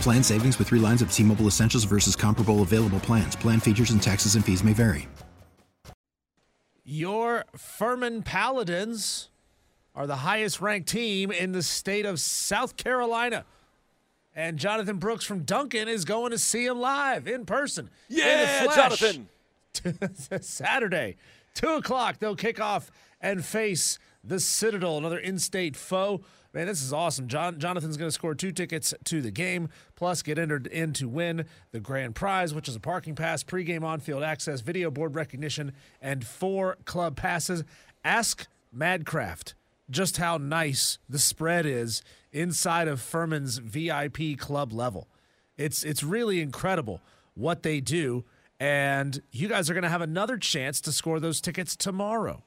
Plan savings with three lines of T Mobile Essentials versus comparable available plans. Plan features and taxes and fees may vary. Your Furman Paladins are the highest ranked team in the state of South Carolina. And Jonathan Brooks from Duncan is going to see him live in person. Yeah, in Jonathan. Saturday, 2 o'clock, they'll kick off and face the Citadel, another in state foe. Man, this is awesome. John Jonathan's going to score two tickets to the game, plus get entered in to win the grand prize, which is a parking pass, pregame on-field access, video board recognition, and four club passes. Ask Madcraft just how nice the spread is inside of Furman's VIP club level. It's it's really incredible what they do, and you guys are going to have another chance to score those tickets tomorrow.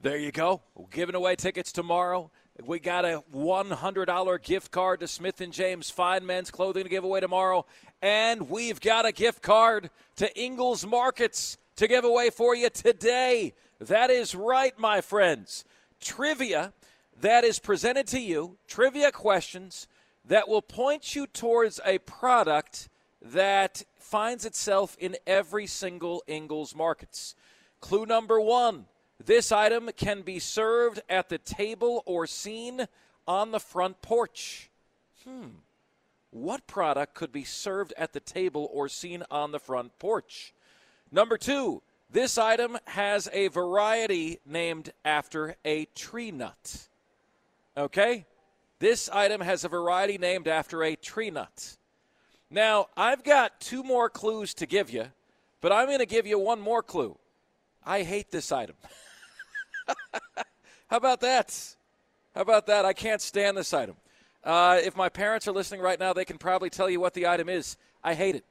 There you go. We're giving away tickets tomorrow. We got a $100 gift card to Smith and James Fine Men's Clothing to give away tomorrow, and we've got a gift card to Ingles Markets to give away for you today. That is right, my friends. Trivia that is presented to you, trivia questions that will point you towards a product that finds itself in every single Ingles Markets. Clue number one this item can be served at the table or seen on the front porch. Hmm. What product could be served at the table or seen on the front porch? Number two, this item has a variety named after a tree nut. Okay? This item has a variety named after a tree nut. Now, I've got two more clues to give you, but I'm going to give you one more clue. I hate this item. How about that? How about that? I can't stand this item. Uh, if my parents are listening right now, they can probably tell you what the item is. I hate it.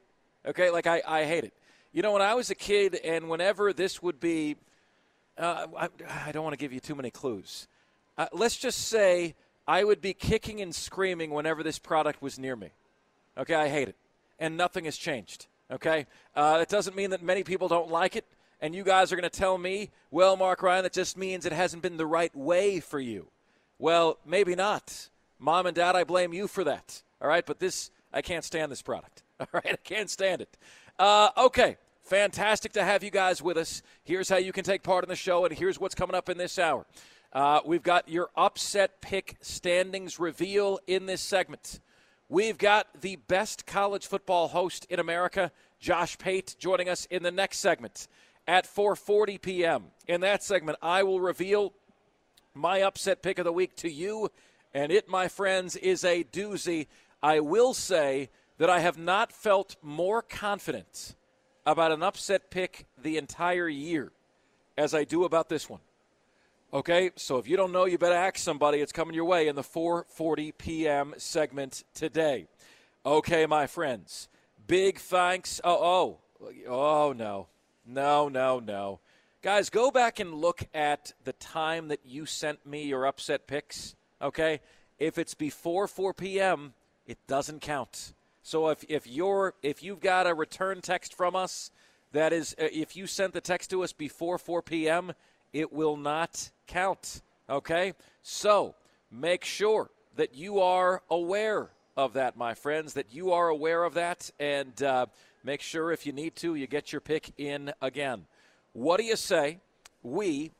Okay, like I, I hate it. You know, when I was a kid, and whenever this would be, uh, I, I, don't want to give you too many clues. Uh, let's just say I would be kicking and screaming whenever this product was near me. Okay, I hate it, and nothing has changed. Okay, uh, that doesn't mean that many people don't like it and you guys are going to tell me, well, Mark Ryan, that just means it hasn't been the right way for you. Well, maybe not. Mom and Dad, I blame you for that. All right, but this, I can't stand this product. All right, I can't stand it. Uh, okay, fantastic to have you guys with us. Here's how you can take part in the show, and here's what's coming up in this hour. Uh, we've got your upset pick standings reveal in this segment. We've got the best college football host in America, Josh Pate, joining us in the next segment at 4:40 p.m. In that segment, I will reveal my upset pick of the week to you, and it, my friends, is a doozy. I will say that I have not felt more confident about an upset pick the entire year as I do about this one. Okay, so if you don't know, you better ask somebody. It's coming your way in the 4:40 p.m. segment today. Okay, my friends. Big thanks. Oh, oh, oh no. No, no, no. Guys, go back and look at the time that you sent me your upset picks, okay? If it's before 4 p.m., it doesn't count. So if, if you're if you've got a return text from us that is uh, if you sent the text to us before 4 p.m., it will not count, okay? So, make sure that you are aware of that, my friends, that you are aware of that and uh, Make sure if you need to, you get your pick in again. What do you say? We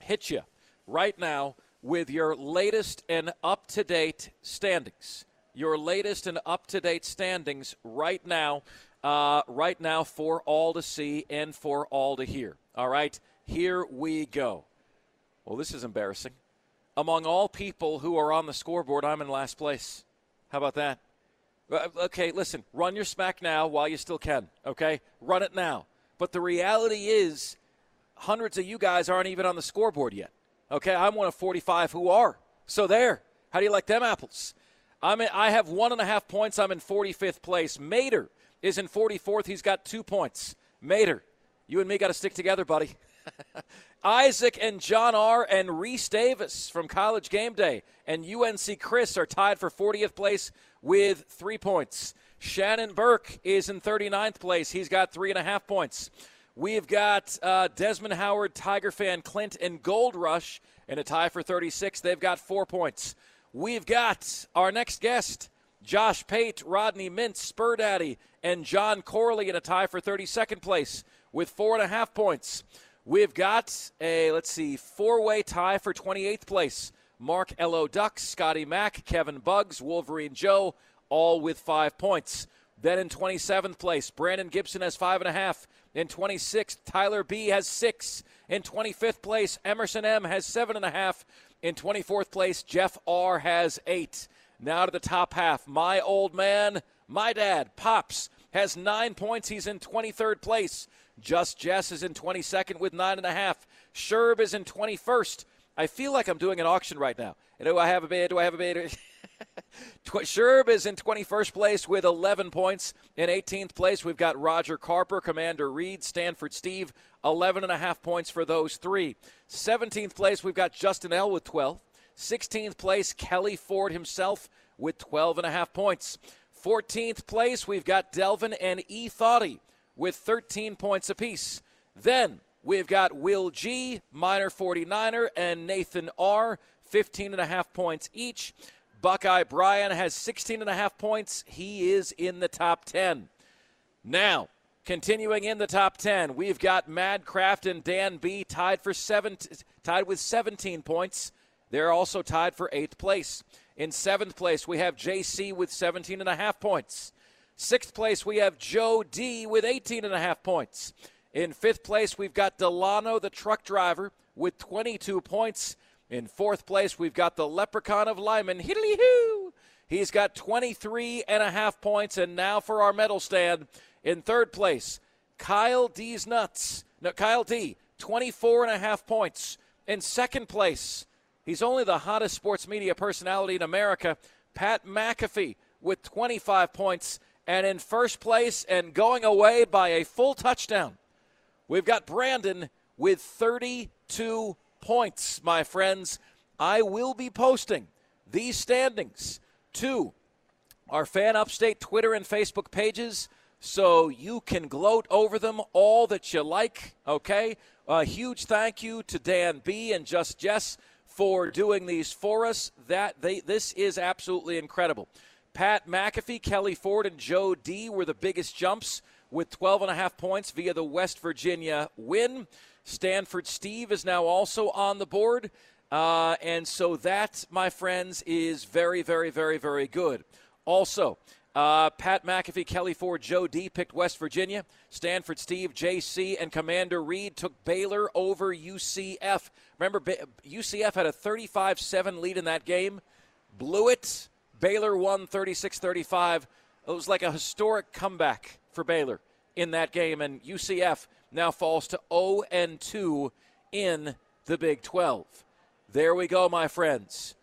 hit you right now with your latest and up to date standings. your latest and up to date standings right now, uh, right now for all to see and for all to hear. All right, here we go. Well, this is embarrassing. Among all people who are on the scoreboard, I'm in last place. How about that? Uh, okay, listen, run your smack now while you still can, okay? Run it now. But the reality is, hundreds of you guys aren't even on the scoreboard yet, okay? I'm one of 45 who are. So there. How do you like them apples? I'm in, I have one and a half points. I'm in 45th place. Mater is in 44th. He's got two points. Mater, you and me got to stick together, buddy. Isaac and John R. and Rece Davis from College Game Day and UNC Chris are tied for 40th place with three points. Shannon Burke is in 39th place. He's got three and a half points. We've got uh, Desmond Howard, Tiger fan Clint, and Gold Rush in a tie for 36. They've got four points. We've got our next guest, Josh Pate, Rodney Mintz, Spur Daddy, and John Corley in a tie for 32nd place with four and a half points. We've got a, let's see, four way tie for 28th place. Mark L.O. Duck, Scotty Mack, Kevin Bugs, Wolverine Joe, all with five points. Then in 27th place, Brandon Gibson has five and a half. In 26th, Tyler B has six. In 25th place, Emerson M has seven and a half. In 24th place, Jeff R has eight. Now to the top half. My old man, my dad, Pops, has nine points. He's in 23rd place. Just Jess is in 22nd with nine and a half. Sherb is in 21st I feel like I'm doing an auction right now. Do I have a bid? Do I have a bid? Sherb is in 21st place with 11 points. In 18th place, we've got Roger Carper, Commander Reed, Stanford Steve, 11 and a half points for those three. 17th place, we've got Justin L with 12. 16th place, Kelly Ford himself with 12 and a half points. 14th place, we've got Delvin and E. Thoughty with 13 points apiece. Then We've got Will G, minor 49er, and Nathan R, 15 and a half points each. Buckeye Brian has 16 and a half points. He is in the top 10. Now, continuing in the top 10, we've got Madcraft and Dan B tied for seven, tied with 17 points. They're also tied for eighth place. In seventh place, we have JC with 17 and a half points. Sixth place, we have Joe D with 18 and a half points. In fifth place, we've got Delano, the truck driver, with 22 points. In fourth place, we've got the leprechaun of Lyman, Hiddly Hoo. He's got 23 and a half points. And now for our medal stand. In third place, Kyle D's Nuts. No, Kyle D, 24 and a half points. In second place, he's only the hottest sports media personality in America, Pat McAfee, with 25 points. And in first place and going away by a full touchdown, We've got Brandon with 32 points, my friends. I will be posting these standings to our Fan Upstate Twitter and Facebook pages so you can gloat over them all that you like, okay? A huge thank you to Dan B and Just Jess for doing these for us. That they this is absolutely incredible. Pat McAfee, Kelly Ford, and Joe D were the biggest jumps with 12 and a half points via the West Virginia win. Stanford Steve is now also on the board. Uh, and so that, my friends, is very, very, very, very good. Also, uh, Pat McAfee, Kelly Ford, Joe D picked West Virginia. Stanford Steve, JC, and Commander Reed took Baylor over UCF. Remember, UCF had a 35 7 lead in that game, blew it. Baylor won 36 35. It was like a historic comeback for Baylor in that game, and UCF now falls to 0 and 2 in the Big 12. There we go, my friends.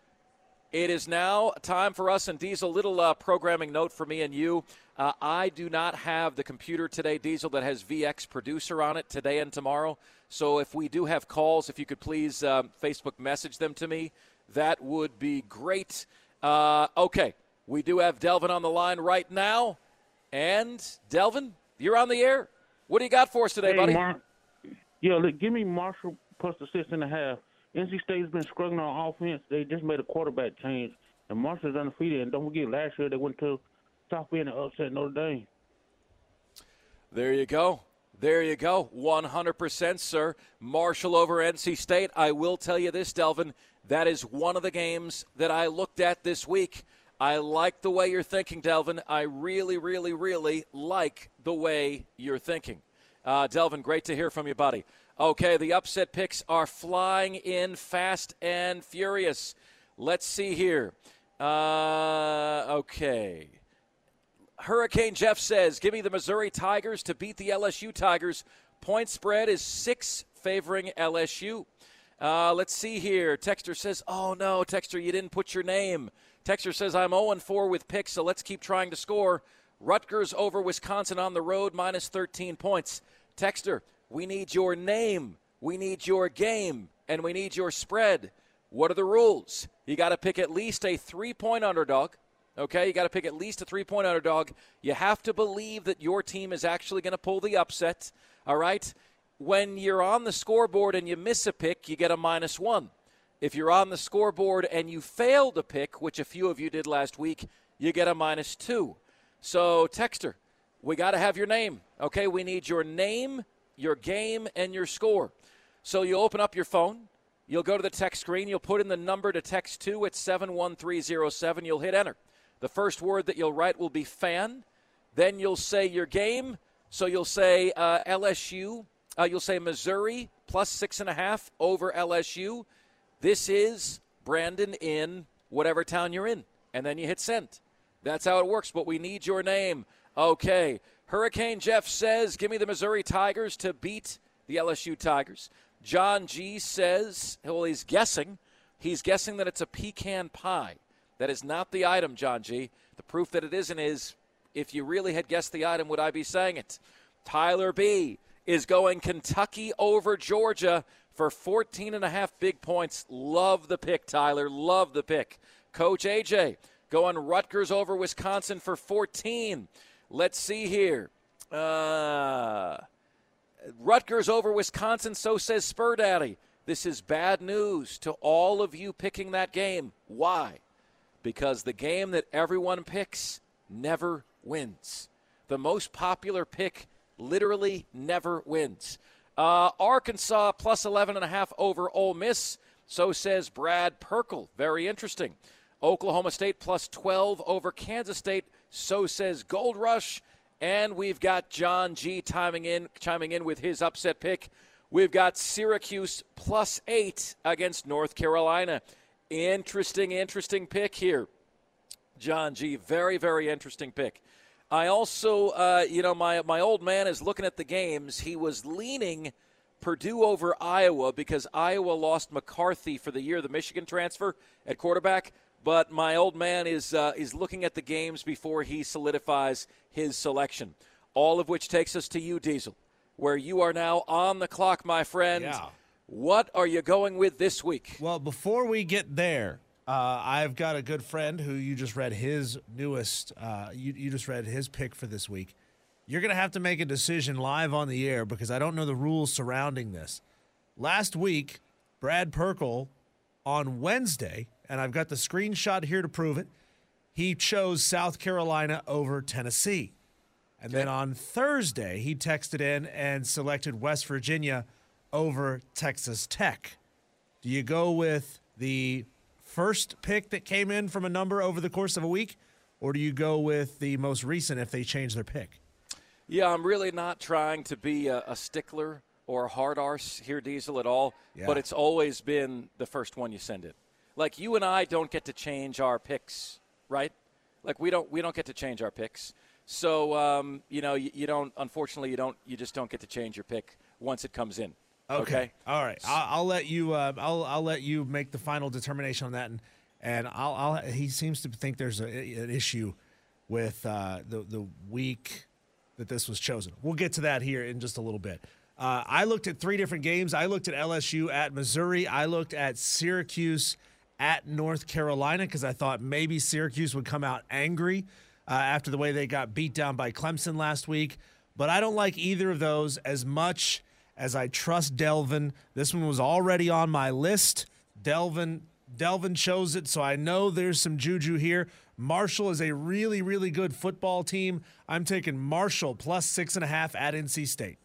It is now time for us and Diesel. Little uh, programming note for me and you. Uh, I do not have the computer today, Diesel, that has VX producer on it today and tomorrow. So if we do have calls, if you could please um, Facebook message them to me, that would be great. Uh, okay, we do have Delvin on the line right now. And Delvin, you're on the air. What do you got for us today, hey, buddy? Mar- yeah, look, give me Marshall plus the six and a half. NC State's been struggling on offense. They just made a quarterback change, and Marshall's undefeated. And don't forget, last year they went to South Bend and upset Notre Dame. There you go. There you go. 100%, sir. Marshall over NC State. I will tell you this, Delvin. That is one of the games that I looked at this week. I like the way you're thinking, Delvin. I really, really, really like the way you're thinking. Uh, Delvin, great to hear from you, buddy. Okay, the upset picks are flying in fast and furious. Let's see here. Uh, okay. Hurricane Jeff says, Give me the Missouri Tigers to beat the LSU Tigers. Point spread is six favoring LSU. Uh, let's see here. Texter says, Oh no, Texter, you didn't put your name. Texter says, I'm 0 4 with picks, so let's keep trying to score. Rutgers over Wisconsin on the road, minus 13 points. Texter, we need your name, we need your game, and we need your spread. What are the rules? You got to pick at least a three point underdog. Okay, you got to pick at least a three point underdog. You have to believe that your team is actually going to pull the upset. All right? When you're on the scoreboard and you miss a pick, you get a minus one. If you're on the scoreboard and you fail to pick, which a few of you did last week, you get a minus two. So, Texter, we got to have your name. Okay, we need your name, your game, and your score. So you open up your phone. You'll go to the text screen. You'll put in the number to text to at 71307. You'll hit enter. The first word that you'll write will be fan. Then you'll say your game. So you'll say uh, LSU. Uh, you'll say Missouri plus six and a half over LSU. This is Brandon in whatever town you're in. And then you hit send. That's how it works. But we need your name. Okay. Hurricane Jeff says, Give me the Missouri Tigers to beat the LSU Tigers. John G says, Well, he's guessing. He's guessing that it's a pecan pie. That is not the item, John G. The proof that it isn't is if you really had guessed the item, would I be saying it? Tyler B is going Kentucky over Georgia for 14 and a half big points. Love the pick, Tyler. Love the pick. Coach AJ going Rutgers over Wisconsin for 14. Let's see here. Uh, Rutgers over Wisconsin, so says Spur Daddy. This is bad news to all of you picking that game. Why? Because the game that everyone picks never wins. The most popular pick literally never wins. Uh, Arkansas plus 11.5 over Ole Miss. So says Brad Perkle. Very interesting. Oklahoma State plus 12 over Kansas State. So says Gold Rush. And we've got John G timing in, chiming in with his upset pick. We've got Syracuse plus eight against North Carolina. Interesting, interesting pick here. John G. Very, very interesting pick. I also, uh, you know, my, my old man is looking at the games. He was leaning Purdue over Iowa because Iowa lost McCarthy for the year, the Michigan transfer at quarterback. But my old man is uh, is looking at the games before he solidifies his selection. All of which takes us to you, Diesel, where you are now on the clock, my friend. Yeah. What are you going with this week? Well, before we get there, uh, I've got a good friend who you just read his newest. Uh, you, you just read his pick for this week. You're going to have to make a decision live on the air because I don't know the rules surrounding this. Last week, Brad Perkle on Wednesday, and I've got the screenshot here to prove it. He chose South Carolina over Tennessee. And then on Thursday, he texted in and selected West Virginia over Texas Tech. Do you go with the first pick that came in from a number over the course of a week, or do you go with the most recent if they change their pick? Yeah, I'm really not trying to be a, a stickler or a hard arse here, Diesel, at all. Yeah. But it's always been the first one you send it. Like you and I don't get to change our picks, right? Like we don't we don't get to change our picks. So um, you know you, you don't. Unfortunately, you don't. You just don't get to change your pick once it comes in. Okay. All right. I'll, I'll let you. Uh, I'll I'll let you make the final determination on that, and and I'll. I'll he seems to think there's a, an issue with uh, the the week that this was chosen. We'll get to that here in just a little bit. Uh, I looked at three different games. I looked at LSU at Missouri. I looked at Syracuse at North Carolina because I thought maybe Syracuse would come out angry uh, after the way they got beat down by Clemson last week. But I don't like either of those as much as I trust Delvin. This one was already on my list. Delvin Delvin chose it, so I know there's some juju here. Marshall is a really, really good football team. I'm taking Marshall plus six and a half at NC State.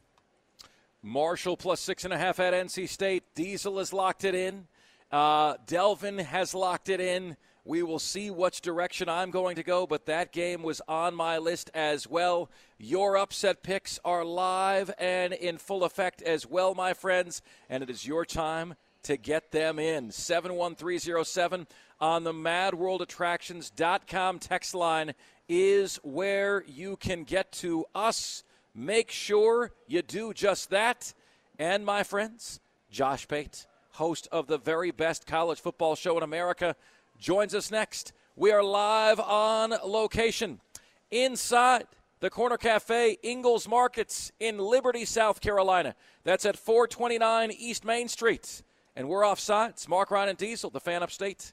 Marshall plus six and a half at NC State. Diesel has locked it in. Uh, Delvin has locked it in. We will see which direction I'm going to go, but that game was on my list as well. Your upset picks are live and in full effect as well, my friends, and it is your time to get them in. 71307 on the madworldattractions.com text line is where you can get to us. Make sure you do just that. And my friends, Josh Pate, host of the very best college football show in America, joins us next. We are live on location inside the Corner Cafe, Ingles Markets in Liberty, South Carolina. That's at 429 East Main Street. And we're off sides. Mark Ryan and Diesel, the fan upstate.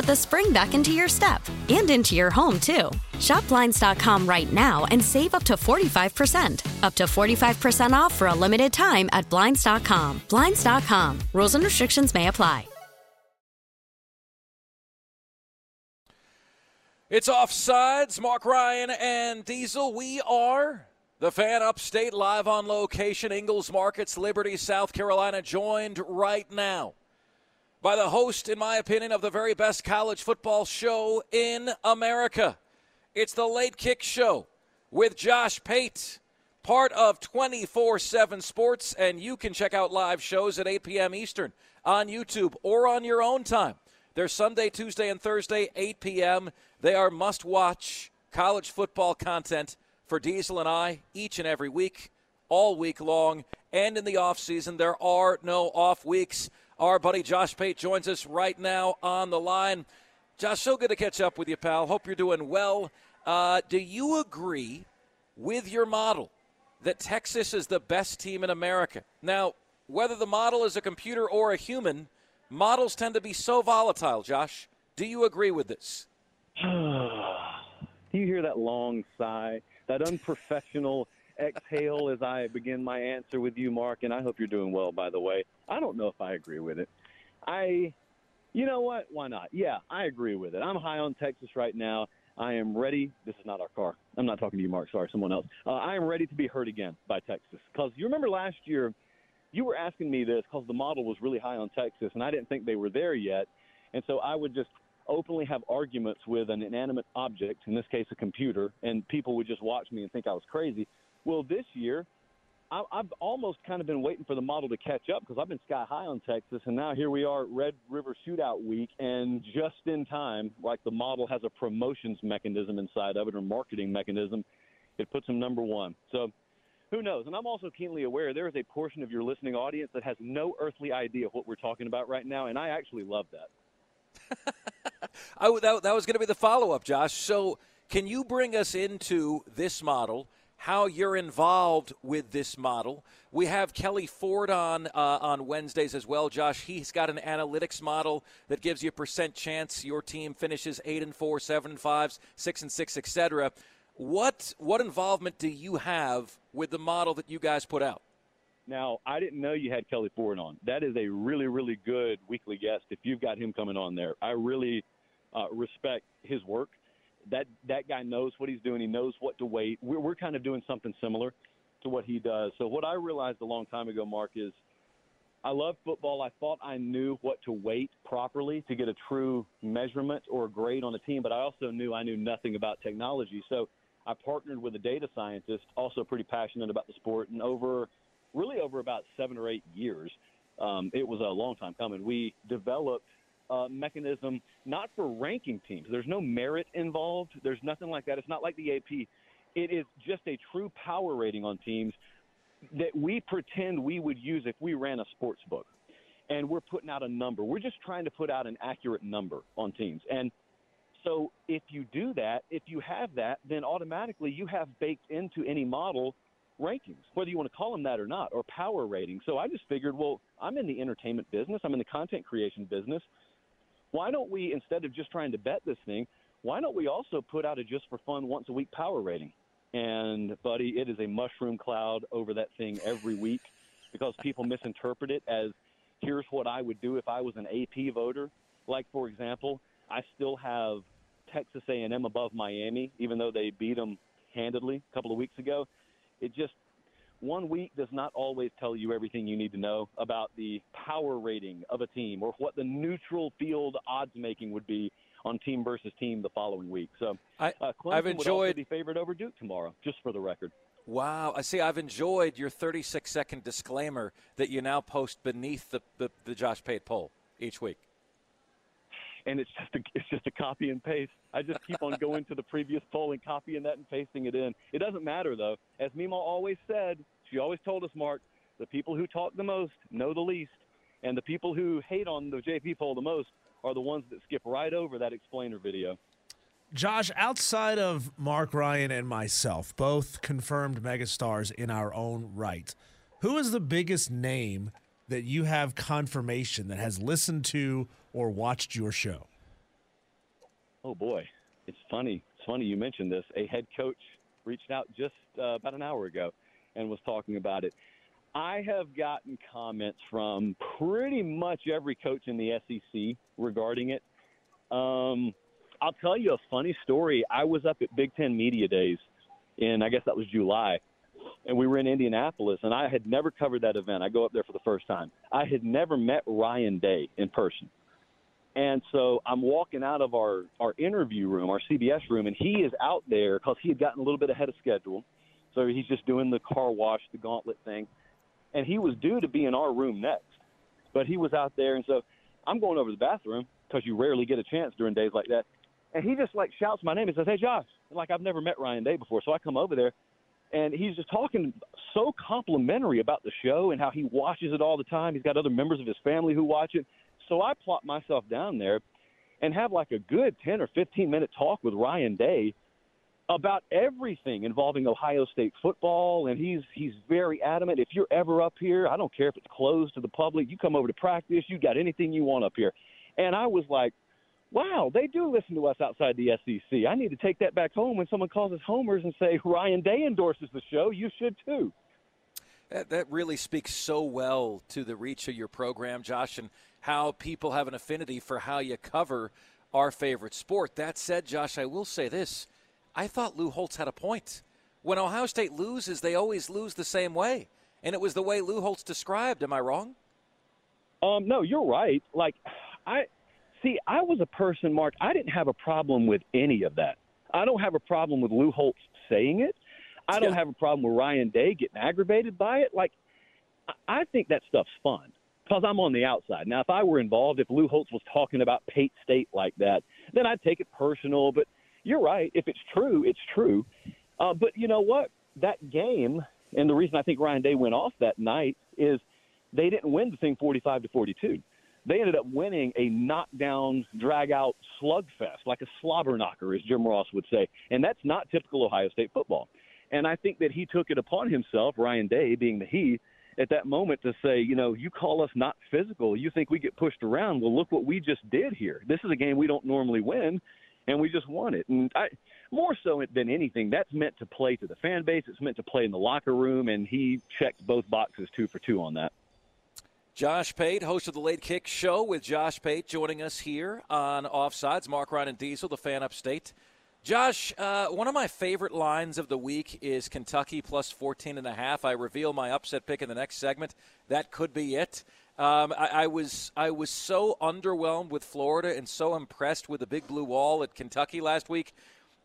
the spring back into your step and into your home, too. Shop Blinds.com right now and save up to 45%. Up to 45% off for a limited time at Blinds.com. Blinds.com. Rules and restrictions may apply. It's offsides. Mark Ryan and Diesel. We are the fan upstate live on location, Ingles Markets, Liberty, South Carolina, joined right now by the host, in my opinion, of the very best college football show in America. It's the Late Kick Show with Josh Pate, part of 24 7 Sports, and you can check out live shows at 8 p.m. Eastern on YouTube or on your own time. They're Sunday, Tuesday, and Thursday, 8 p.m. They are must watch college football content for Diesel and I each and every week, all week long, and in the off season. There are no off weeks. Our buddy Josh Pate joins us right now on the line. Josh, so good to catch up with you, pal. Hope you're doing well. Uh, do you agree with your model that Texas is the best team in America? Now, whether the model is a computer or a human, models tend to be so volatile, Josh. Do you agree with this? Do you hear that long sigh, that unprofessional exhale as I begin my answer with you, Mark? And I hope you're doing well, by the way. I don't know if I agree with it. I, you know what? Why not? Yeah, I agree with it. I'm high on Texas right now. I am ready. This is not our car. I'm not talking to you, Mark. Sorry, someone else. Uh, I am ready to be hurt again by Texas. Because you remember last year, you were asking me this because the model was really high on Texas, and I didn't think they were there yet. And so I would just openly have arguments with an inanimate object, in this case a computer, and people would just watch me and think I was crazy. Well, this year, I, I've almost kind of been waiting for the model to catch up because I've been sky high on Texas, and now here we are, Red River Shootout Week, and just in time, like the model has a promotions mechanism inside of it or marketing mechanism, it puts them number one. So who knows? And I'm also keenly aware there is a portion of your listening audience that has no earthly idea what we're talking about right now, and I actually love that. I, that, that was going to be the follow up, Josh. So, Can you bring us into this model? How you're involved with this model? We have Kelly Ford on uh, on Wednesdays as well. Josh, he's got an analytics model that gives you a percent chance your team finishes eight and four, seven and five, six and six, etc. What what involvement do you have with the model that you guys put out? Now, I didn't know you had Kelly Ford on. That is a really, really good weekly guest. If you've got him coming on there, I really uh, respect his work. That that guy knows what he's doing. He knows what to wait. We're, we're kind of doing something similar to what he does. So what I realized a long time ago, Mark, is I love football. I thought I knew what to weight properly to get a true measurement or grade on a team, but I also knew I knew nothing about technology. So I partnered with a data scientist, also pretty passionate about the sport, and over really over about seven or eight years, um, it was a long time coming. We developed uh, mechanism not for ranking teams. There's no merit involved. There's nothing like that. It's not like the AP. It is just a true power rating on teams that we pretend we would use if we ran a sports book. And we're putting out a number. We're just trying to put out an accurate number on teams. And so if you do that, if you have that, then automatically you have baked into any model rankings, whether you want to call them that or not, or power ratings. So I just figured, well, I'm in the entertainment business, I'm in the content creation business why don't we, instead of just trying to bet this thing, why don't we also put out a just for fun once a week power rating? And, buddy, it is a mushroom cloud over that thing every week because people misinterpret it as here's what I would do if I was an AP voter. Like, for example, I still have Texas A&M above Miami, even though they beat them handedly a couple of weeks ago. It just one week does not always tell you everything you need to know about the power rating of a team or what the neutral field odds making would be on team versus team the following week. So I, uh, Clemson I've enjoyed would be favored over Duke tomorrow, just for the record. Wow, I see. I've enjoyed your 36 second disclaimer that you now post beneath the, the, the Josh Pate poll each week and it's just a, it's just a copy and paste. I just keep on going to the previous poll and copying that and pasting it in. It doesn't matter though. As Mima always said, she always told us, Mark, the people who talk the most know the least, and the people who hate on the JP poll the most are the ones that skip right over that explainer video. Josh, outside of Mark Ryan and myself, both confirmed megastars in our own right, who is the biggest name that you have confirmation that has listened to or watched your show? Oh boy, it's funny. It's funny you mentioned this. A head coach reached out just uh, about an hour ago and was talking about it. I have gotten comments from pretty much every coach in the SEC regarding it. Um, I'll tell you a funny story. I was up at Big Ten Media Days in, I guess that was July, and we were in Indianapolis, and I had never covered that event. I go up there for the first time. I had never met Ryan Day in person. And so I'm walking out of our, our interview room, our CBS room, and he is out there because he had gotten a little bit ahead of schedule. So he's just doing the car wash, the gauntlet thing. And he was due to be in our room next. But he was out there. And so I'm going over to the bathroom because you rarely get a chance during days like that. And he just like shouts my name and says, Hey, Josh. And like I've never met Ryan Day before. So I come over there and he's just talking so complimentary about the show and how he watches it all the time. He's got other members of his family who watch it. So I plop myself down there and have like a good 10 or 15 minute talk with Ryan Day about everything involving Ohio State football and he's he's very adamant if you're ever up here, I don't care if it's closed to the public, you come over to practice, you got anything you want up here. And I was like, wow, they do listen to us outside the SEC. I need to take that back home when someone calls us homers and say Ryan Day endorses the show, you should too. That, that really speaks so well to the reach of your program, Josh, and how people have an affinity for how you cover our favorite sport. That said, Josh, I will say this. I thought Lou Holtz had a point. When Ohio State loses, they always lose the same way. And it was the way Lou Holtz described. Am I wrong? Um, no, you're right. Like, I see, I was a person, Mark, I didn't have a problem with any of that. I don't have a problem with Lou Holtz saying it. I don't yeah. have a problem with Ryan Day getting aggravated by it. Like, I think that stuff's fun because I'm on the outside. Now, if I were involved, if Lou Holtz was talking about Pate State like that, then I'd take it personal. But you're right. If it's true, it's true. Uh, but you know what? That game, and the reason I think Ryan Day went off that night is they didn't win the thing 45 to 42. they ended up winning a knockdown, drag out slugfest, like a slobber knocker, as Jim Ross would say. And that's not typical Ohio State football. And I think that he took it upon himself, Ryan Day being the he, at that moment to say, you know, you call us not physical. You think we get pushed around. Well, look what we just did here. This is a game we don't normally win, and we just won it. And I, more so than anything, that's meant to play to the fan base. It's meant to play in the locker room, and he checked both boxes two for two on that. Josh Pate, host of the Late Kick Show with Josh Pate, joining us here on Offsides. Mark Ryan and Diesel, the fan upstate. Josh, uh, one of my favorite lines of the week is Kentucky plus 14 and a half. I reveal my upset pick in the next segment. That could be it. Um, I, I, was I was so underwhelmed with Florida and so impressed with the big blue wall at Kentucky last week.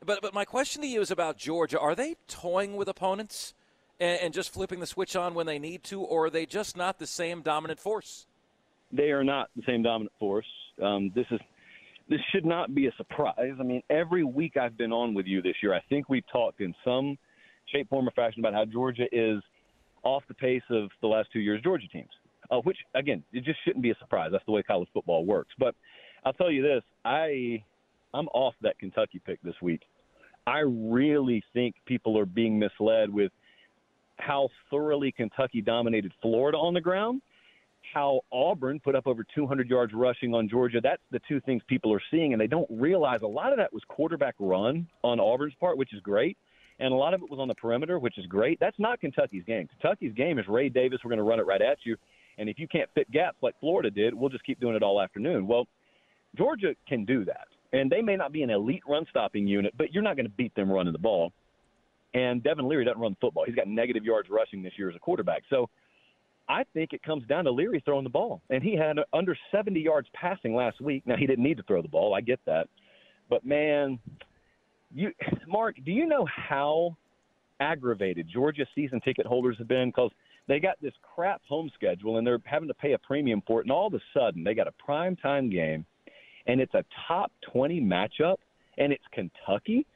But but my question to you is about Georgia. Are they toying with opponents and, and just flipping the switch on when they need to, or are they just not the same dominant force? They are not the same dominant force. Um, this is this should not be a surprise. I mean, every week I've been on with you this year, I think we've talked in some shape, form, or fashion about how Georgia is off the pace of the last two years' Georgia teams. Uh, which again, it just shouldn't be a surprise. That's the way college football works. But I'll tell you this: I I'm off that Kentucky pick this week. I really think people are being misled with how thoroughly Kentucky dominated Florida on the ground how Auburn put up over 200 yards rushing on Georgia. That's the two things people are seeing, and they don't realize a lot of that was quarterback run on Auburn's part, which is great. And a lot of it was on the perimeter, which is great. That's not Kentucky's game. Kentucky's game is Ray Davis. We're going to run it right at you. And if you can't fit gaps like Florida did, we'll just keep doing it all afternoon. Well, Georgia can do that. And they may not be an elite run stopping unit, but you're not going to beat them running the ball. And Devin Leary doesn't run football. He's got negative yards rushing this year as a quarterback. So I think it comes down to Leary throwing the ball. And he had under 70 yards passing last week. Now, he didn't need to throw the ball. I get that. But, man, you, Mark, do you know how aggravated Georgia season ticket holders have been? Because they got this crap home schedule and they're having to pay a premium for it. And all of a sudden, they got a prime time game and it's a top 20 matchup and it's Kentucky.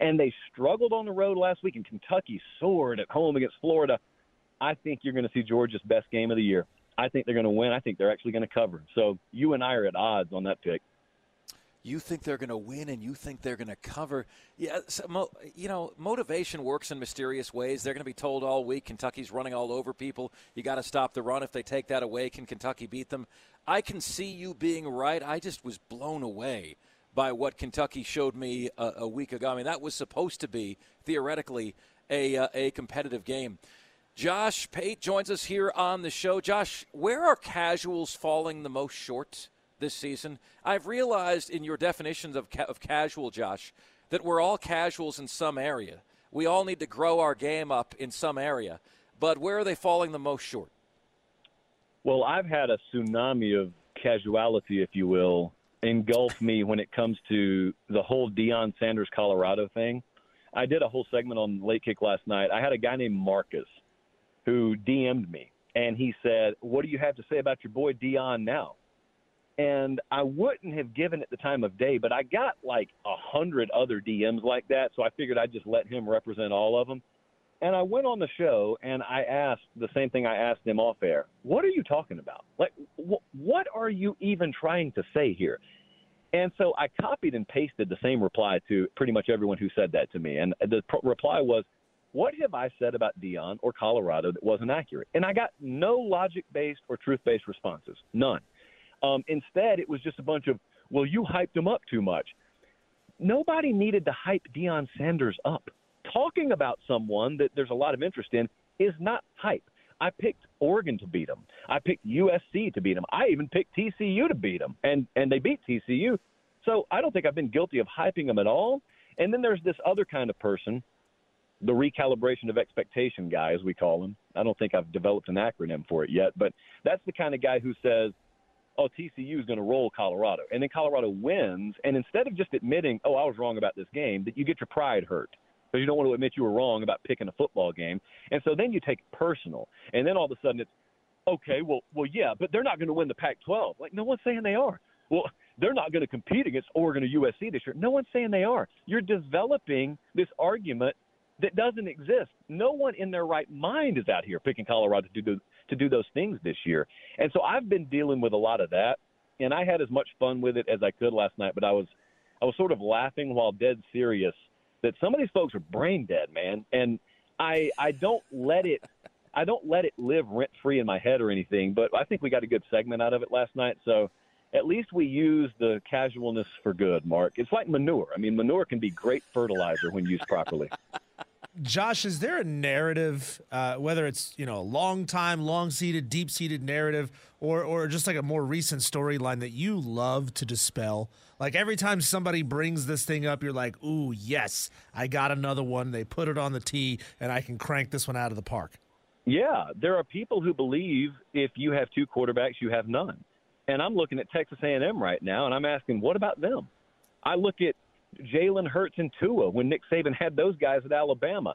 And they struggled on the road last week, and Kentucky soared at home against Florida. I think you're going to see Georgia's best game of the year. I think they're going to win. I think they're actually going to cover. So you and I are at odds on that pick. You think they're going to win, and you think they're going to cover. Yeah, so, you know, motivation works in mysterious ways. They're going to be told all week Kentucky's running all over people. You got to stop the run. If they take that away, can Kentucky beat them? I can see you being right. I just was blown away by what Kentucky showed me a, a week ago. I mean, that was supposed to be theoretically a uh, a competitive game. Josh Pate joins us here on the show. Josh, where are casuals falling the most short this season? I've realized in your definitions of, ca- of casual, Josh, that we're all casuals in some area. We all need to grow our game up in some area. But where are they falling the most short? Well, I've had a tsunami of casuality, if you will, engulf me when it comes to the whole Deion Sanders Colorado thing. I did a whole segment on Late Kick last night. I had a guy named Marcus who DM'd me and he said, "What do you have to say about your boy Deion now?" And I wouldn't have given it the time of day, but I got like a hundred other DMs like that, so I figured I'd just let him represent all of them. And I went on the show and I asked the same thing I asked him off air. What are you talking about? Like, wh- what are you even trying to say here? And so I copied and pasted the same reply to pretty much everyone who said that to me. And the reply was, what have I said about Deion or Colorado that wasn't accurate? And I got no logic based or truth based responses. None. Um, instead, it was just a bunch of, well, you hyped him up too much. Nobody needed to hype Deion Sanders up. Talking about someone that there's a lot of interest in is not hype. I picked Oregon to beat them. I picked USC to beat them. I even picked TCU to beat them, and and they beat TCU. So I don't think I've been guilty of hyping them at all. And then there's this other kind of person the recalibration of expectation guy, as we call him. I don't think I've developed an acronym for it yet, but that's the kind of guy who says, oh, TCU is going to roll Colorado. And then Colorado wins. And instead of just admitting, oh, I was wrong about this game, that you get your pride hurt because you don't want to admit you were wrong about picking a football game. And so then you take it personal. And then all of a sudden it's, okay, well, well, yeah, but they're not going to win the Pac-12. Like no one's saying they are. Well, they're not going to compete against Oregon or USC this year. No one's saying they are. You're developing this argument that doesn't exist. No one in their right mind is out here picking Colorado to do to do those things this year. And so I've been dealing with a lot of that. and I had as much fun with it as I could last night. But I was I was sort of laughing while dead serious that some of these folks are brain dead, man, and I I don't let it I don't let it live rent free in my head or anything. But I think we got a good segment out of it last night, so at least we use the casualness for good, Mark. It's like manure. I mean, manure can be great fertilizer when used properly. Josh, is there a narrative, uh, whether it's you know a long time, long seated, deep seated narrative, or or just like a more recent storyline that you love to dispel? Like every time somebody brings this thing up, you're like, "Ooh, yes, I got another one." They put it on the tee, and I can crank this one out of the park. Yeah, there are people who believe if you have two quarterbacks, you have none. And I'm looking at Texas A&M right now, and I'm asking, what about them? I look at Jalen Hurts and Tua when Nick Saban had those guys at Alabama.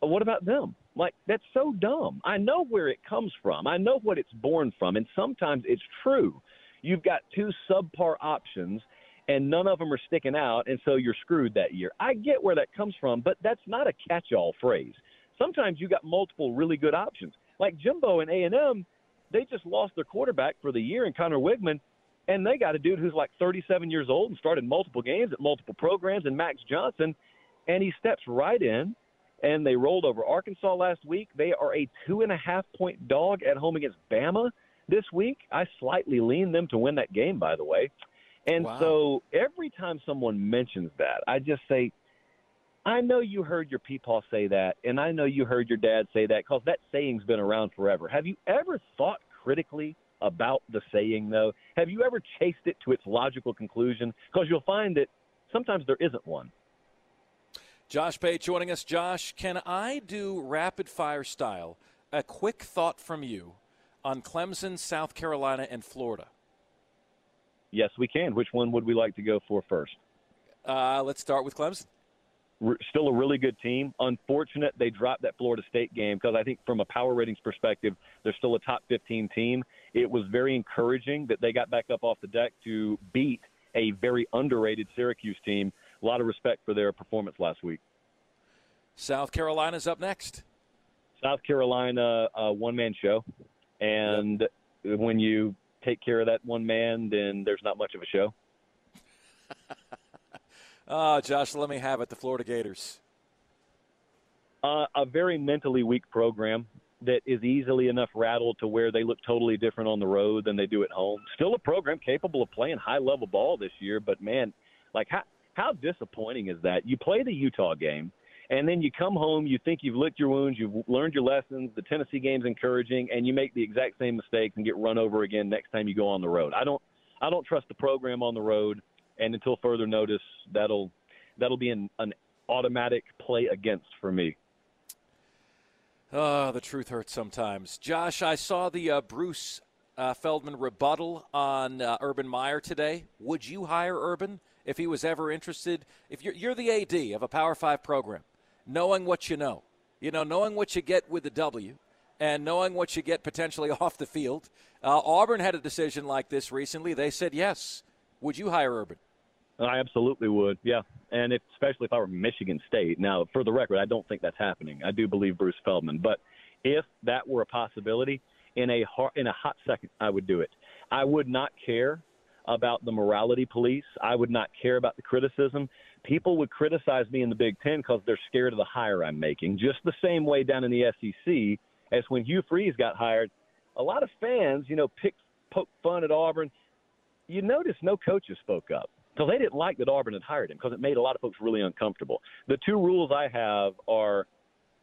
What about them? Like, that's so dumb. I know where it comes from, I know what it's born from, and sometimes it's true. You've got two subpar options, and none of them are sticking out, and so you're screwed that year. I get where that comes from, but that's not a catch all phrase. Sometimes you got multiple really good options. Like Jimbo and A&M, they just lost their quarterback for the year in Conner Weigman, and they got a dude who's like 37 years old and started multiple games at multiple programs, and Max Johnson, and he steps right in. And they rolled over Arkansas last week. They are a two and a half point dog at home against Bama this week. I slightly lean them to win that game, by the way. And wow. so every time someone mentions that, I just say, I know you heard your peepaw say that, and I know you heard your dad say that because that saying's been around forever. Have you ever thought critically about the saying, though? Have you ever chased it to its logical conclusion? Because you'll find that sometimes there isn't one. Josh Pate joining us. Josh, can I do rapid fire style? A quick thought from you on Clemson, South Carolina, and Florida. Yes, we can. Which one would we like to go for first? Uh, let's start with Clemson still a really good team. Unfortunate they dropped that Florida State game because I think from a power ratings perspective, they're still a top 15 team. It was very encouraging that they got back up off the deck to beat a very underrated Syracuse team. A lot of respect for their performance last week. South Carolina's up next. South Carolina, uh, one man show. And when you take care of that one man, then there's not much of a show. Oh, Josh, let me have it. The Florida Gators. Uh, a very mentally weak program that is easily enough rattled to where they look totally different on the road than they do at home. Still a program capable of playing high level ball this year, but man, like how how disappointing is that? You play the Utah game, and then you come home, you think you've licked your wounds, you've learned your lessons, the Tennessee game's encouraging, and you make the exact same mistakes and get run over again next time you go on the road. I don't I don't trust the program on the road and until further notice, that'll that'll be an, an automatic play against for me. Oh, the truth hurts sometimes. Josh, I saw the uh, Bruce uh, Feldman rebuttal on uh, Urban Meyer today. Would you hire Urban if he was ever interested? If you're, you're the AD of a Power Five program, knowing what you know, you know, knowing what you get with the W, and knowing what you get potentially off the field. Uh, Auburn had a decision like this recently. They said yes. Would you hire Urban? I absolutely would, yeah. And if, especially if I were Michigan State. Now, for the record, I don't think that's happening. I do believe Bruce Feldman, but if that were a possibility, in a in a hot second, I would do it. I would not care about the morality police. I would not care about the criticism. People would criticize me in the Big Ten because they're scared of the hire I'm making. Just the same way down in the SEC as when Hugh Freeze got hired. A lot of fans, you know, picked poke fun at Auburn. You notice no coaches spoke up. So they didn't like that Auburn had hired him because it made a lot of folks really uncomfortable. The two rules I have are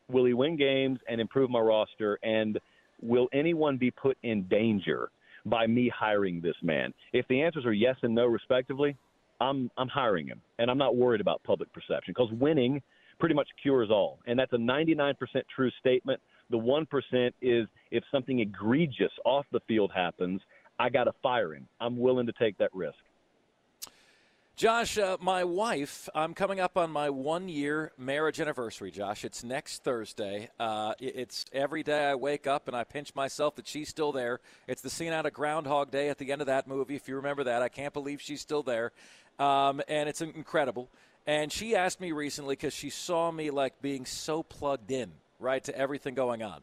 will he win games and improve my roster, and will anyone be put in danger by me hiring this man? If the answers are yes and no, respectively, I'm I'm hiring him, and I'm not worried about public perception because winning pretty much cures all, and that's a 99% true statement. The one percent is if something egregious off the field happens, I got to fire him. I'm willing to take that risk. Josh, uh, my wife, I'm coming up on my one year marriage anniversary, Josh. It's next Thursday. Uh, it's every day I wake up and I pinch myself that she's still there. It's the scene out of Groundhog Day at the end of that movie, if you remember that. I can't believe she's still there. Um, and it's incredible. And she asked me recently because she saw me like being so plugged in, right, to everything going on.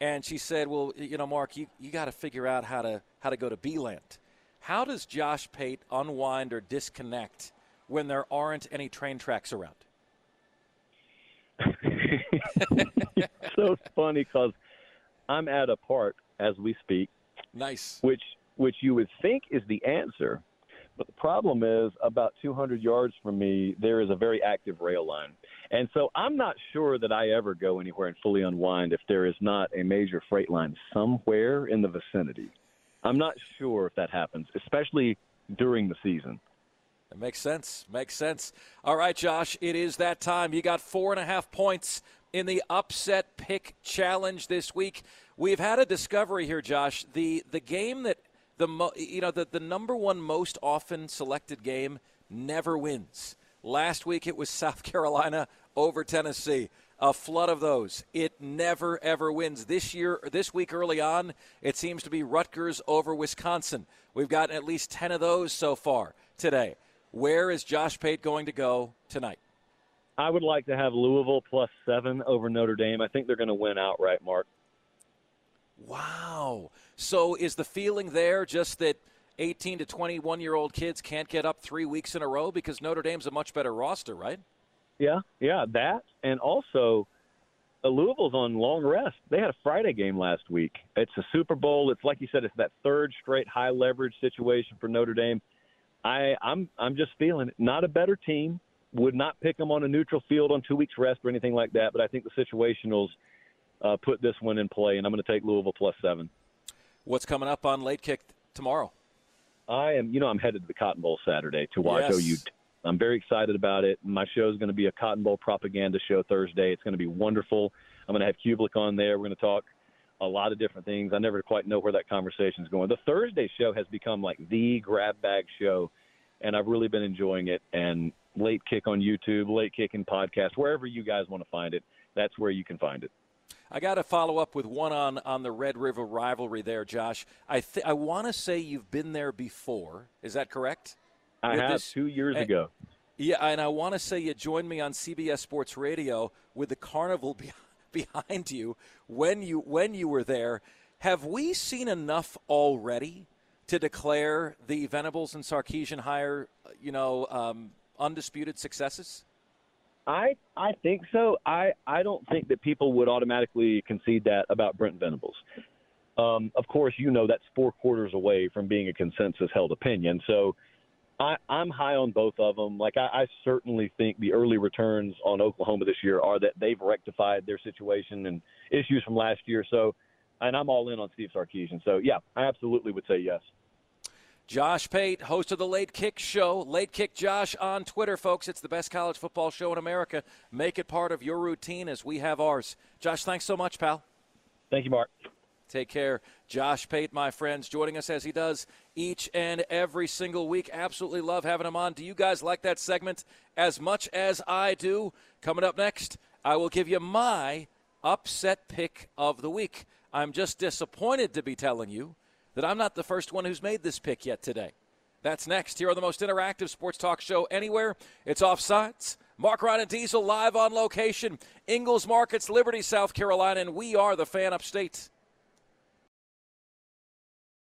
And she said, Well, you know, Mark, you, you got to figure out how to, how to go to Beeland How does Josh Pate unwind or disconnect when there aren't any train tracks around? it's so funny because I'm at a park as we speak. Nice. Which which you would think is the answer, but the problem is about 200 yards from me there is a very active rail line, and so I'm not sure that I ever go anywhere and fully unwind if there is not a major freight line somewhere in the vicinity. I'm not sure if that happens, especially during the season. That makes sense. Makes sense. All right, Josh, it is that time. You got four and a half points in the upset pick challenge this week. We've had a discovery here, Josh. The the game that the mo- you know the the number one most often selected game never wins. Last week it was South Carolina over Tennessee. A flood of those. It never ever wins. This year, this week early on, it seems to be Rutgers over Wisconsin. We've gotten at least ten of those so far today. Where is Josh Pate going to go tonight? I would like to have Louisville plus seven over Notre Dame. I think they're going to win outright, Mark. Wow. So is the feeling there just that 18 to 21 year old kids can't get up three weeks in a row because Notre Dame's a much better roster, right? Yeah, yeah, that. And also, uh, Louisville's on long rest. They had a Friday game last week. It's a Super Bowl. It's like you said, it's that third straight high leverage situation for Notre Dame. I, I'm I'm just feeling it. Not a better team. Would not pick them on a neutral field on two weeks rest or anything like that. But I think the situationals uh, put this one in play, and I'm going to take Louisville plus seven. What's coming up on late kick tomorrow? I am. You know, I'm headed to the Cotton Bowl Saturday to watch Yes. OU. I'm very excited about it. My show is going to be a Cotton Bowl propaganda show Thursday. It's going to be wonderful. I'm going to have Kublik on there. We're going to talk a lot of different things. I never quite know where that conversation is going. The Thursday show has become like the grab bag show, and I've really been enjoying it. And late kick on YouTube, late kick in podcast, wherever you guys want to find it, that's where you can find it. I got to follow up with one on, on the Red River rivalry there, Josh. I th- I want to say you've been there before. Is that correct? I With have this- two years eh, ago. Yeah, and I want to say you joined me on CBS Sports Radio with the carnival be- behind you when you when you were there. Have we seen enough already to declare the Venables and Sarkisian hire, you know, um, undisputed successes? I I think so. I I don't think that people would automatically concede that about Brent Venables. Um, of course, you know that's four quarters away from being a consensus held opinion. So I, I'm high on both of them. Like I, I certainly think the early returns on Oklahoma this year are that they've rectified their situation and issues from last year. So, and I'm all in on Steve Sarkisian. So yeah, I absolutely would say yes. Josh Pate, host of the Late Kick Show. Late Kick Josh on Twitter, folks. It's the best college football show in America. Make it part of your routine as we have ours. Josh, thanks so much, pal. Thank you, Mark. Take care. Josh Pate, my friends, joining us as he does each and every single week. Absolutely love having him on. Do you guys like that segment as much as I do? Coming up next, I will give you my upset pick of the week. I'm just disappointed to be telling you that I'm not the first one who's made this pick yet today. That's next here on the most interactive sports talk show anywhere. It's Offsides. Mark Ryan and Diesel live on location. Ingles Markets, Liberty, South Carolina, and we are the fan upstate.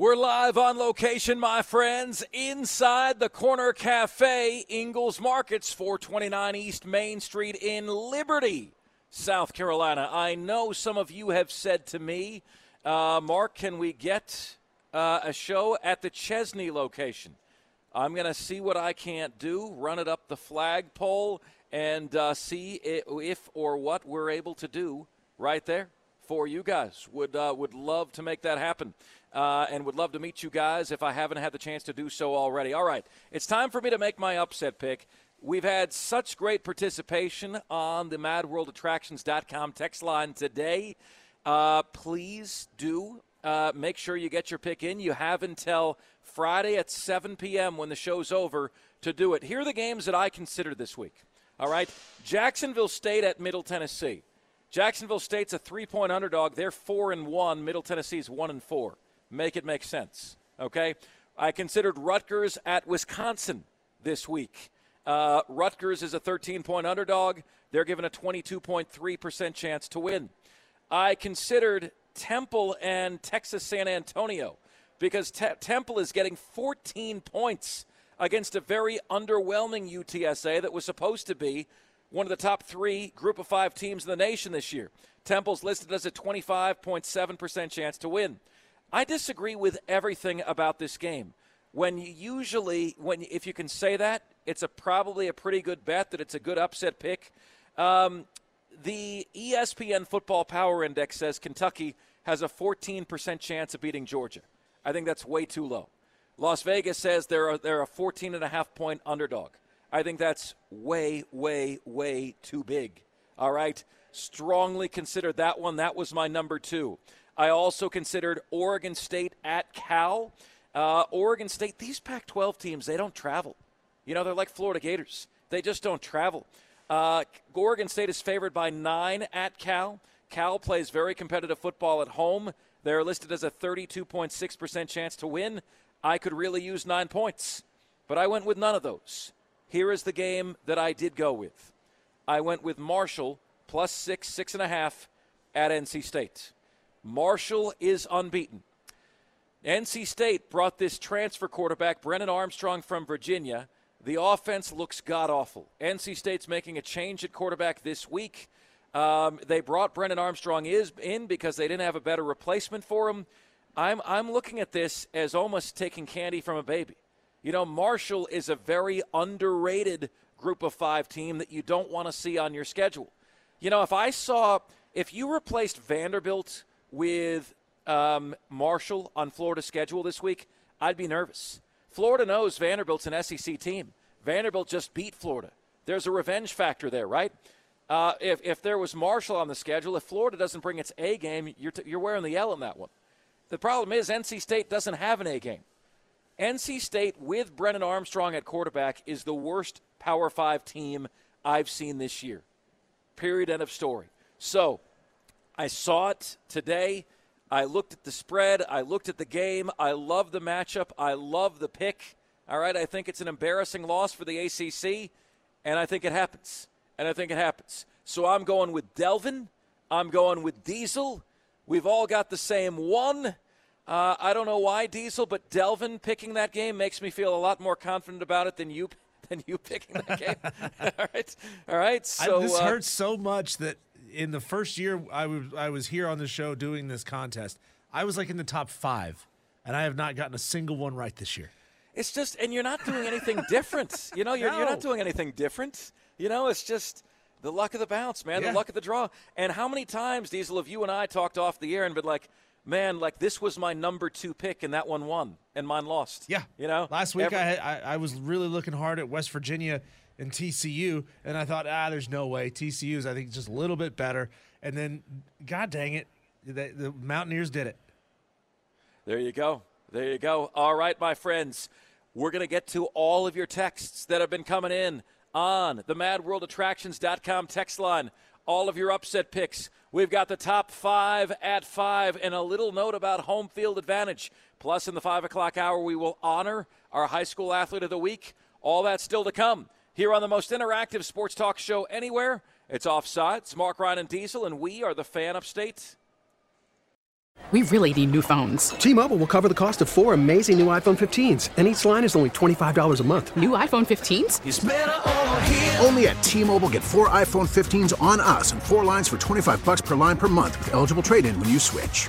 We're live on location, my friends, inside the Corner Cafe, Ingles Markets, 429 East Main Street in Liberty, South Carolina. I know some of you have said to me Uh, Mark, can we get uh, a show at the Chesnee location? I'm going to see what I can't do, run it up the flagpole, and uh, see if or what we're able to do right there for you guys. Would uh, would love to make that happen, uh, and would love to meet you guys if I haven't had the chance to do so already. All right, it's time for me to make my upset pick. We've had such great participation on the MadWorldAttractions.com text line today. Uh, please do uh, make sure you get your pick in. You have until Friday at 7 p.m. when the show's over to do it. Here are the games that I consider this week. All right, Jacksonville State at Middle Tennessee. Jacksonville State's a three-point underdog. They're four and one. Middle Tennessee's one and four. Make it make sense. Okay. I considered Rutgers at Wisconsin this week. Uh, Rutgers is a 13-point underdog. They're given a 22.3% chance to win. I considered Temple and Texas San Antonio because Te- Temple is getting 14 points against a very underwhelming UTSA that was supposed to be one of the top three group of five teams in the nation this year. Temple's listed as a 25.7% chance to win. I disagree with everything about this game. When you usually, when if you can say that, it's a probably a pretty good bet that it's a good upset pick. Um, the ESPN Football Power Index says Kentucky has a 14% chance of beating Georgia. I think that's way too low. Las Vegas says they're a, they're a 14 and a half point underdog. I think that's way, way, way too big. All right. Strongly consider that one. That was my number two. I also considered Oregon State at Cal. Uh, Oregon State, these Pac 12 teams, they don't travel. You know, they're like Florida Gators, they just don't travel. Uh, Oregon State is favored by nine at Cal. Cal plays very competitive football at home. They're listed as a 32.6% chance to win. I could really use nine points, but I went with none of those. Here is the game that I did go with. I went with Marshall plus six, six and a half at NC State. Marshall is unbeaten. NC State brought this transfer quarterback, Brennan Armstrong from Virginia. The offense looks god awful. NC State's making a change at quarterback this week. Um, they brought Brennan Armstrong is in because they didn't have a better replacement for him. I'm I'm looking at this as almost taking candy from a baby. You know, Marshall is a very underrated group of five team that you don't want to see on your schedule. You know, if I saw, if you replaced Vanderbilt with um, Marshall on Florida's schedule this week, I'd be nervous. Florida knows Vanderbilt's an SEC team. Vanderbilt just beat Florida. There's a revenge factor there, right? Uh, if, if there was Marshall on the schedule, if Florida doesn't bring its A game, you're, t- you're wearing the L in that one. The problem is NC State doesn't have an A game. NC State with Brennan Armstrong at quarterback is the worst Power Five team I've seen this year. Period. End of story. So I saw it today. I looked at the spread. I looked at the game. I love the matchup. I love the pick. All right. I think it's an embarrassing loss for the ACC, and I think it happens. And I think it happens. So I'm going with Delvin. I'm going with Diesel. We've all got the same one. Uh, I don't know why Diesel, but Delvin picking that game makes me feel a lot more confident about it than you than you picking that game. all right, all right. So I, this uh, hurts so much that in the first year I was I was here on the show doing this contest, I was like in the top five, and I have not gotten a single one right this year. It's just, and you're not doing anything different. You know, you're, no. you're not doing anything different. You know, it's just the luck of the bounce, man, yeah. the luck of the draw. And how many times, Diesel, have you and I talked off the air and been like, man, like this was my number two pick, and that one won, and mine lost. Yeah, you know. Last week, Every- I, had, I I was really looking hard at West Virginia and TCU, and I thought, ah, there's no way. TCU is, I think, just a little bit better. And then, God dang it, the, the Mountaineers did it. There you go. There you go. All right, my friends, we're going to get to all of your texts that have been coming in on the MadWorldAttractions.com text line. All of your upset picks We've got the top five at five, and a little note about home field advantage. Plus, in the five o'clock hour, we will honor our high school athlete of the week. All that still to come here on the most interactive sports talk show anywhere. It's Offside. It's Mark Ryan and Diesel, and we are the fan upstate. We really need new phones. T-Mobile will cover the cost of four amazing new iPhone 15s, and each line is only $25 a month. New iPhone 15s? Only at T-Mobile get four iPhone 15s on us and four lines for 25 bucks per line per month with eligible trade-in when you switch.